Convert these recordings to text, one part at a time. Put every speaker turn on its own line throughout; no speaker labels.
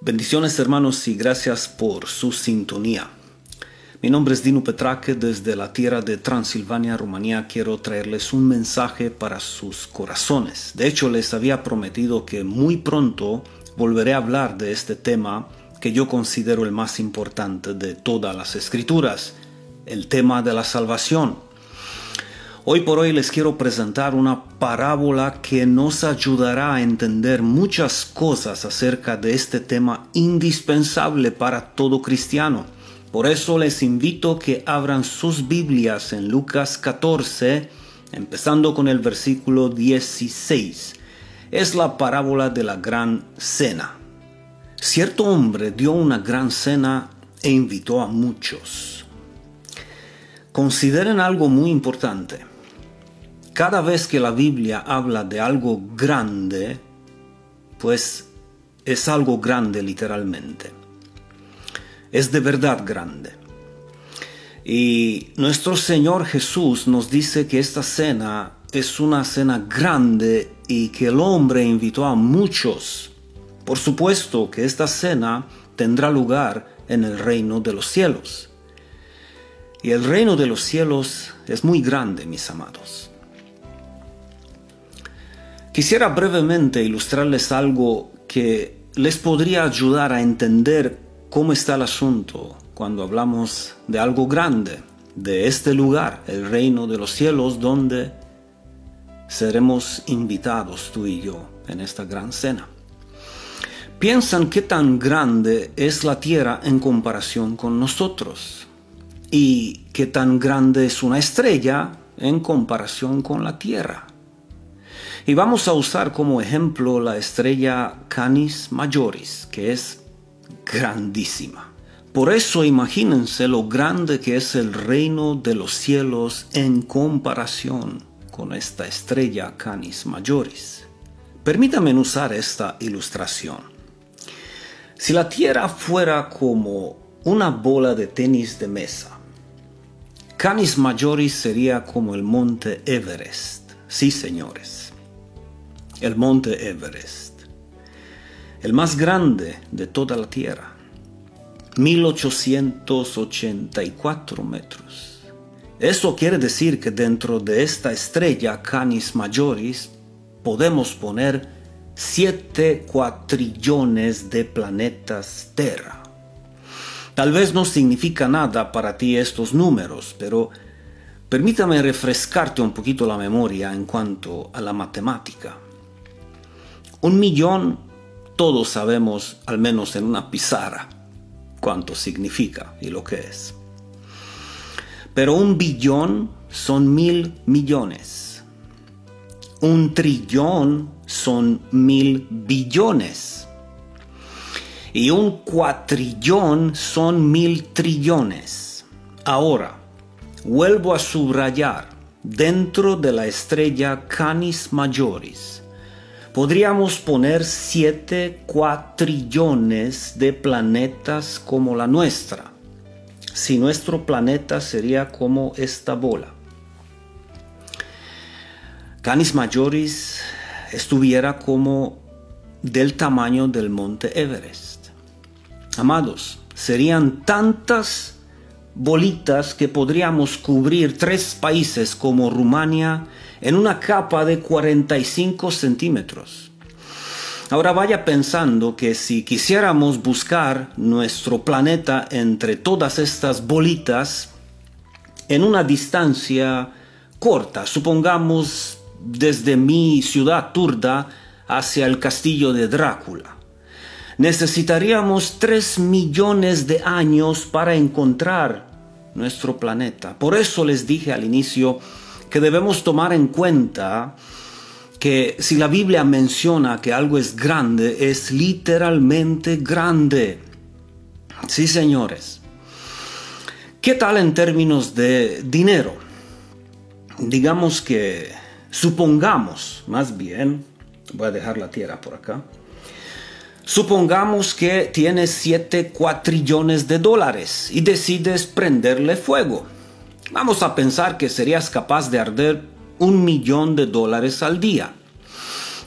Bendiciones hermanos y gracias por su sintonía. Mi nombre es Dino Petraque, desde la tierra de Transilvania, Rumanía, quiero traerles un mensaje para sus corazones. De hecho, les había prometido que muy pronto volveré a hablar de este tema que yo considero el más importante de todas las escrituras, el tema de la salvación. Hoy por hoy les quiero presentar una parábola que nos ayudará a entender muchas cosas acerca de este tema indispensable para todo cristiano. Por eso les invito que abran sus Biblias en Lucas 14, empezando con el versículo 16. Es la parábola de la gran cena. Cierto hombre dio una gran cena e invitó a muchos. Consideren algo muy importante. Cada vez que la Biblia habla de algo grande, pues es algo grande literalmente. Es de verdad grande. Y nuestro Señor Jesús nos dice que esta cena es una cena grande y que el hombre invitó a muchos. Por supuesto que esta cena tendrá lugar en el reino de los cielos. Y el reino de los cielos es muy grande, mis amados. Quisiera brevemente ilustrarles algo que les podría ayudar a entender cómo está el asunto cuando hablamos de algo grande, de este lugar, el reino de los cielos, donde seremos invitados tú y yo en esta gran cena. Piensan qué tan grande es la tierra en comparación con nosotros y qué tan grande es una estrella en comparación con la tierra. Y vamos a usar como ejemplo la estrella Canis Majoris, que es grandísima. Por eso imagínense lo grande que es el reino de los cielos en comparación con esta estrella Canis Majoris. Permítanme usar esta ilustración. Si la Tierra fuera como una bola de tenis de mesa, Canis Majoris sería como el monte Everest. Sí, señores el monte Everest, el más grande de toda la Tierra, 1884 metros. Eso quiere decir que dentro de esta estrella Canis Majoris podemos poner 7 cuatrillones de planetas Terra. Tal vez no significa nada para ti estos números, pero permítame refrescarte un poquito la memoria en cuanto a la matemática. Un millón, todos sabemos, al menos en una pizarra, cuánto significa y lo que es. Pero un billón son mil millones. Un trillón son mil billones. Y un cuatrillón son mil trillones. Ahora, vuelvo a subrayar, dentro de la estrella Canis Majoris, podríamos poner siete cuatrillones de planetas como la nuestra, si nuestro planeta sería como esta bola. Canis Majoris estuviera como del tamaño del monte Everest. Amados, serían tantas bolitas que podríamos cubrir tres países como Rumania en una capa de 45 centímetros. Ahora vaya pensando que si quisiéramos buscar nuestro planeta entre todas estas bolitas en una distancia corta, supongamos desde mi ciudad turda hacia el castillo de Drácula, necesitaríamos 3 millones de años para encontrar nuestro planeta. Por eso les dije al inicio que debemos tomar en cuenta que si la Biblia menciona que algo es grande, es literalmente grande. Sí, señores. ¿Qué tal en términos de dinero? Digamos que, supongamos, más bien, voy a dejar la tierra por acá, Supongamos que tienes 7 cuatrillones de dólares y decides prenderle fuego. Vamos a pensar que serías capaz de arder un millón de dólares al día.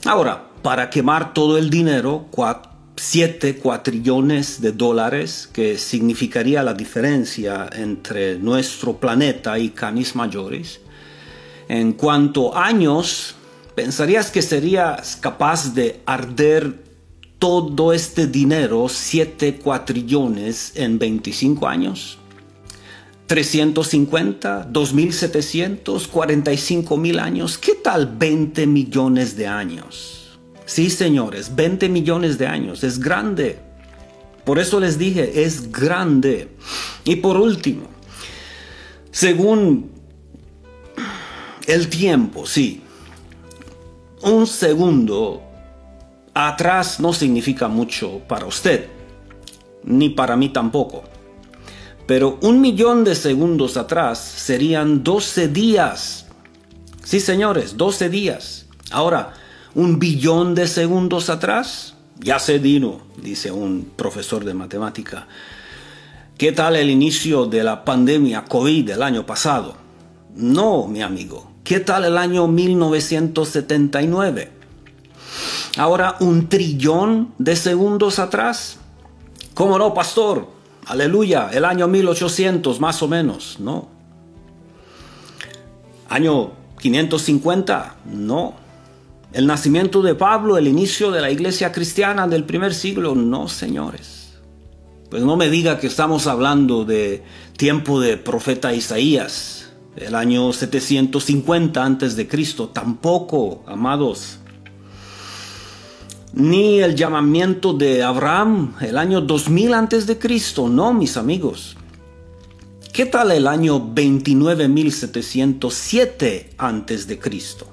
Ahora, para quemar todo el dinero, 7 cuatrillones de dólares, que significaría la diferencia entre nuestro planeta y Canis Majoris. En cuanto a años, pensarías que serías capaz de arder todo este dinero, 7 cuatrillones, en 25 años. 350, 2700, 45 mil años. ¿Qué tal 20 millones de años? Sí, señores, 20 millones de años, es grande. Por eso les dije, es grande. Y por último, según el tiempo, sí, un segundo atrás no significa mucho para usted, ni para mí tampoco. Pero un millón de segundos atrás serían 12 días. Sí, señores, 12 días. Ahora, un billón de segundos atrás? Ya sé, Dino, dice un profesor de matemática. ¿Qué tal el inicio de la pandemia COVID del año pasado? No, mi amigo. ¿Qué tal el año 1979? Ahora un trillón de segundos atrás. ¿Cómo no, pastor? Aleluya, el año 1800 más o menos, ¿no? Año 550, no. El nacimiento de Pablo, el inicio de la iglesia cristiana del primer siglo, no, señores. Pues no me diga que estamos hablando de tiempo de profeta Isaías, el año 750 antes de Cristo, tampoco, amados. Ni el llamamiento de Abraham, el año 2000 antes de Cristo, no, mis amigos. ¿Qué tal el año 29707 antes de Cristo?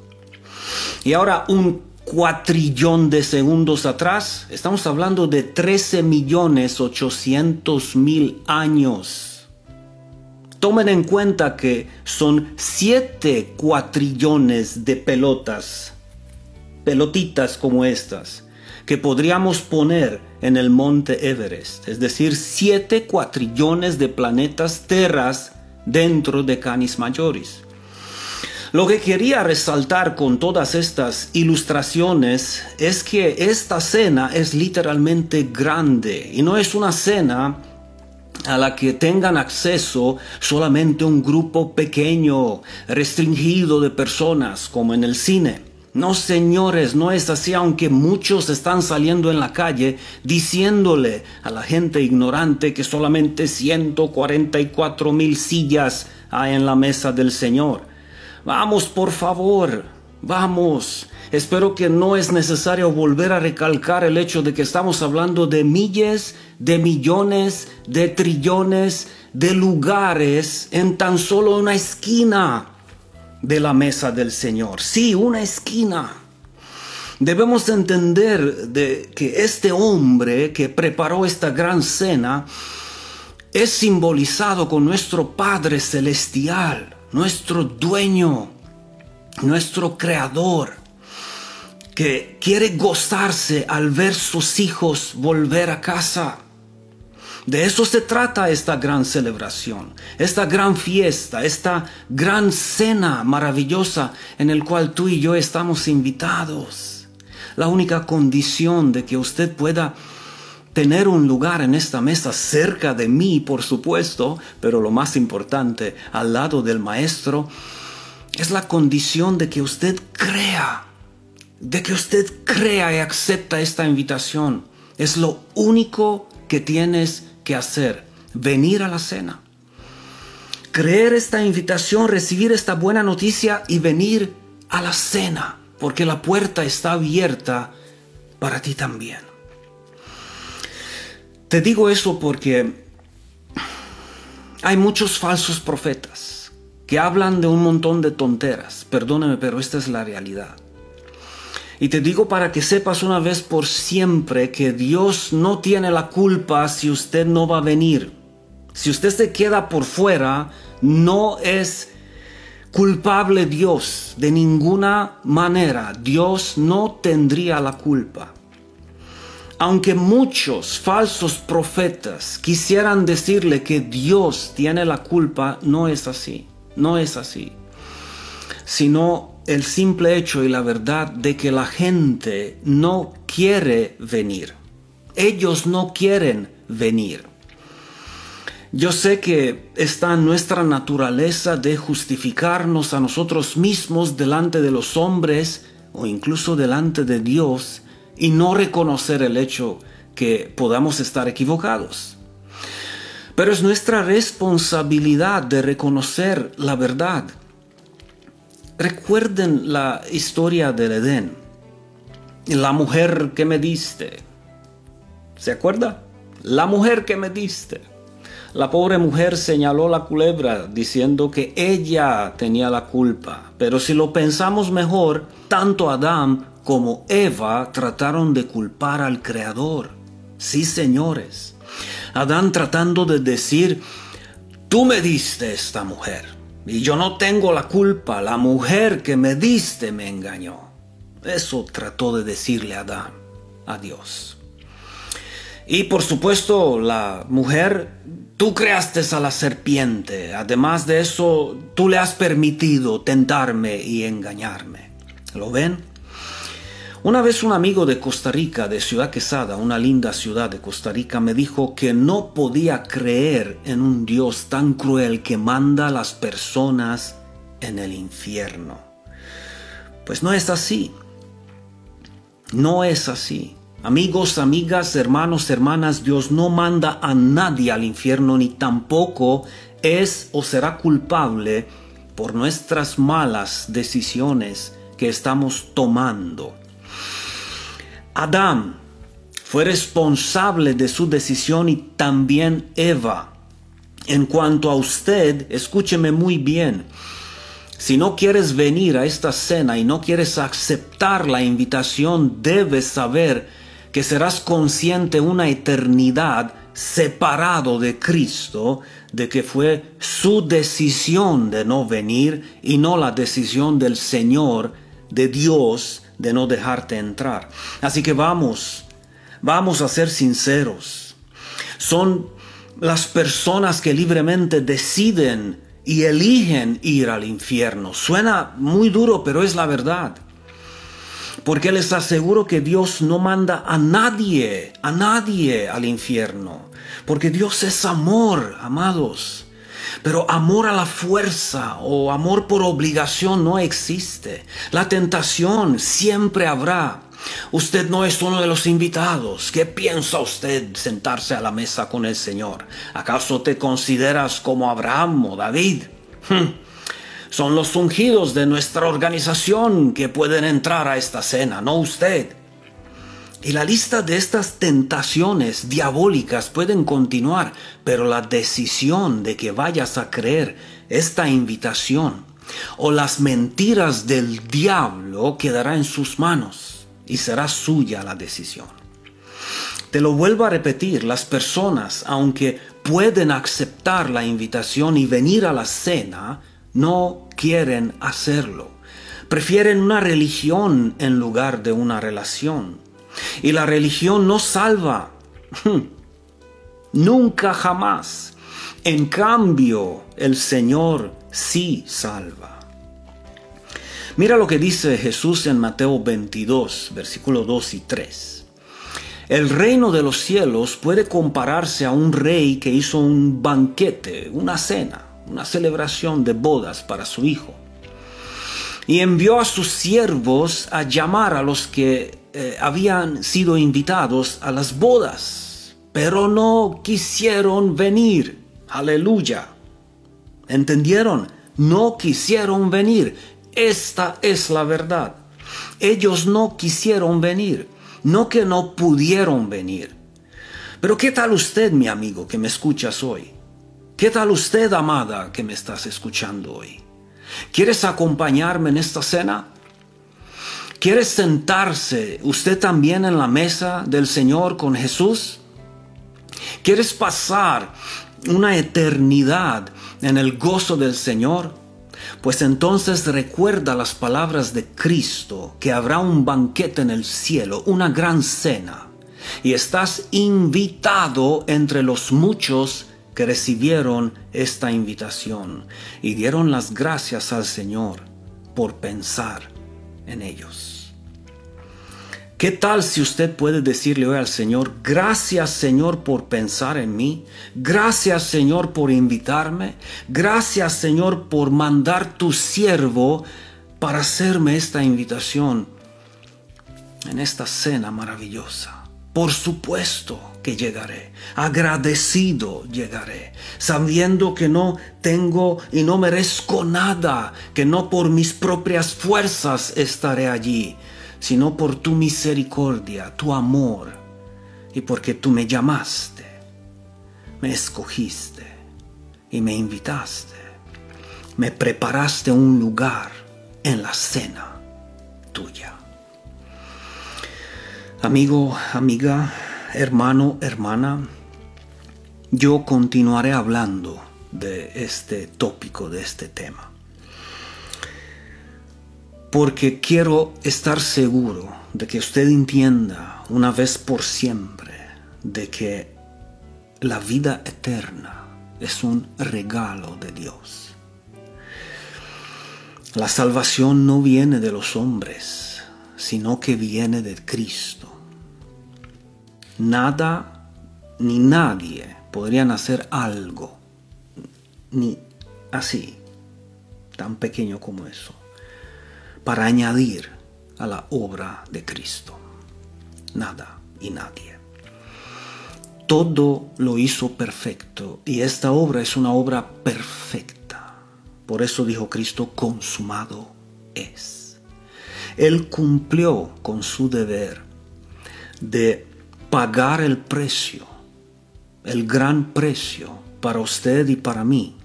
Y ahora un cuatrillón de segundos atrás, estamos hablando de 13 millones 800 mil años. Tomen en cuenta que son 7 cuatrillones de pelotas, pelotitas como estas, que podríamos poner en el monte Everest, es decir, 7 cuatrillones de planetas terras dentro de Canis Majoris. Lo que quería resaltar con todas estas ilustraciones es que esta cena es literalmente grande y no es una cena a la que tengan acceso solamente un grupo pequeño, restringido de personas, como en el cine. No, señores, no es así, aunque muchos están saliendo en la calle diciéndole a la gente ignorante que solamente 144 mil sillas hay en la mesa del Señor. Vamos, por favor, vamos. Espero que no es necesario volver a recalcar el hecho de que estamos hablando de miles, de millones, de trillones, de lugares en tan solo una esquina de la mesa del Señor. Sí, una esquina. Debemos entender de que este hombre que preparó esta gran cena es simbolizado con nuestro Padre Celestial nuestro dueño, nuestro creador, que quiere gozarse al ver sus hijos volver a casa. De eso se trata esta gran celebración, esta gran fiesta, esta gran cena maravillosa en el cual tú y yo estamos invitados. La única condición de que usted pueda tener un lugar en esta mesa cerca de mí, por supuesto, pero lo más importante, al lado del Maestro, es la condición de que usted crea, de que usted crea y acepta esta invitación. Es lo único que tienes que hacer, venir a la cena. Creer esta invitación, recibir esta buena noticia y venir a la cena, porque la puerta está abierta para ti también. Te digo eso porque hay muchos falsos profetas que hablan de un montón de tonteras. Perdóname, pero esta es la realidad. Y te digo para que sepas una vez por siempre que Dios no tiene la culpa si usted no va a venir. Si usted se queda por fuera, no es culpable Dios de ninguna manera. Dios no tendría la culpa. Aunque muchos falsos profetas quisieran decirle que Dios tiene la culpa, no es así, no es así. Sino el simple hecho y la verdad de que la gente no quiere venir. Ellos no quieren venir. Yo sé que está en nuestra naturaleza de justificarnos a nosotros mismos delante de los hombres o incluso delante de Dios y no reconocer el hecho que podamos estar equivocados. Pero es nuestra responsabilidad de reconocer la verdad. Recuerden la historia del Edén. La mujer que me diste. ¿Se acuerda? La mujer que me diste. La pobre mujer señaló la culebra diciendo que ella tenía la culpa. Pero si lo pensamos mejor, tanto Adán como Eva trataron de culpar al Creador. Sí, señores. Adán tratando de decir, tú me diste esta mujer y yo no tengo la culpa, la mujer que me diste me engañó. Eso trató de decirle Adán a Dios. Y por supuesto la mujer, tú creaste a la serpiente, además de eso, tú le has permitido tentarme y engañarme. ¿Lo ven? Una vez un amigo de Costa Rica, de Ciudad Quesada, una linda ciudad de Costa Rica, me dijo que no podía creer en un Dios tan cruel que manda a las personas en el infierno. Pues no es así. No es así. Amigos, amigas, hermanos, hermanas, Dios no manda a nadie al infierno ni tampoco es o será culpable por nuestras malas decisiones que estamos tomando. Adán fue responsable de su decisión y también Eva. En cuanto a usted, escúcheme muy bien. Si no quieres venir a esta cena y no quieres aceptar la invitación, debes saber que serás consciente una eternidad separado de Cristo, de que fue su decisión de no venir y no la decisión del Señor, de Dios, de no dejarte entrar. Así que vamos, vamos a ser sinceros. Son las personas que libremente deciden y eligen ir al infierno. Suena muy duro, pero es la verdad. Porque les aseguro que Dios no manda a nadie, a nadie al infierno. Porque Dios es amor, amados. Pero amor a la fuerza o amor por obligación no existe. La tentación siempre habrá. Usted no es uno de los invitados. ¿Qué piensa usted sentarse a la mesa con el Señor? ¿Acaso te consideras como Abraham o David? Hmm. Son los ungidos de nuestra organización que pueden entrar a esta cena, no usted. Y la lista de estas tentaciones diabólicas pueden continuar, pero la decisión de que vayas a creer esta invitación o las mentiras del diablo quedará en sus manos y será suya la decisión. Te lo vuelvo a repetir, las personas, aunque pueden aceptar la invitación y venir a la cena, no quieren hacerlo. Prefieren una religión en lugar de una relación. Y la religión no salva. Nunca jamás. En cambio, el Señor sí salva. Mira lo que dice Jesús en Mateo 22, versículos 2 y 3. El reino de los cielos puede compararse a un rey que hizo un banquete, una cena, una celebración de bodas para su hijo. Y envió a sus siervos a llamar a los que eh, habían sido invitados a las bodas, pero no quisieron venir. Aleluya. ¿Entendieron? No quisieron venir. Esta es la verdad. Ellos no quisieron venir, no que no pudieron venir. Pero ¿qué tal usted, mi amigo, que me escuchas hoy? ¿Qué tal usted, amada, que me estás escuchando hoy? ¿Quieres acompañarme en esta cena? ¿Quiere sentarse usted también en la mesa del Señor con Jesús? ¿Quieres pasar una eternidad en el gozo del Señor? Pues entonces recuerda las palabras de Cristo, que habrá un banquete en el cielo, una gran cena, y estás invitado entre los muchos que recibieron esta invitación y dieron las gracias al Señor por pensar en ellos. ¿Qué tal si usted puede decirle hoy al Señor, gracias Señor por pensar en mí, gracias Señor por invitarme, gracias Señor por mandar tu siervo para hacerme esta invitación en esta cena maravillosa? Por supuesto llegaré, agradecido llegaré, sabiendo que no tengo y no merezco nada, que no por mis propias fuerzas estaré allí, sino por tu misericordia, tu amor, y porque tú me llamaste, me escogiste y me invitaste, me preparaste un lugar en la cena tuya. Amigo, amiga, hermano, hermana, yo continuaré hablando de este tópico, de este tema porque quiero estar seguro de que usted entienda una vez por siempre de que la vida eterna es un regalo de Dios. La salvación no viene de los hombres, sino que viene de Cristo. Nada ni nadie podrían hacer algo, ni así, tan pequeño como eso para añadir a la obra de Cristo. Nada y nadie. Todo lo hizo perfecto y esta obra es una obra perfecta. Por eso dijo Cristo, consumado es. Él cumplió con su deber de pagar el precio, el gran precio para usted y para mí,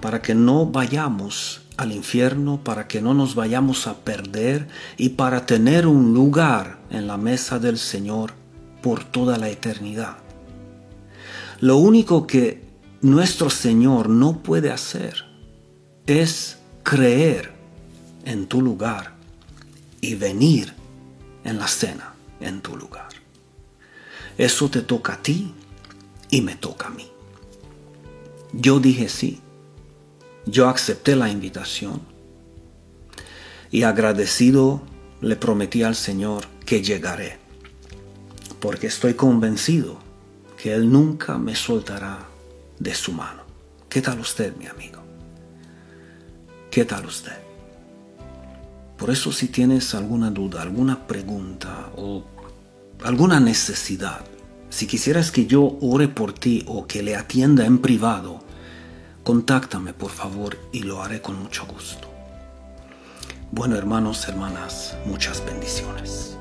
para que no vayamos al infierno para que no nos vayamos a perder y para tener un lugar en la mesa del Señor por toda la eternidad. Lo único que nuestro Señor no puede hacer es creer en tu lugar y venir en la cena en tu lugar. Eso te toca a ti y me toca a mí. Yo dije sí yo acepté la invitación y agradecido le prometí al Señor que llegaré, porque estoy convencido que Él nunca me soltará de su mano. ¿Qué tal usted, mi amigo? ¿Qué tal usted? Por eso si tienes alguna duda, alguna pregunta o alguna necesidad, si quisieras que yo ore por ti o que le atienda en privado, contáctame por favor y lo haré con mucho gusto. Bueno hermanos, hermanas, muchas bendiciones.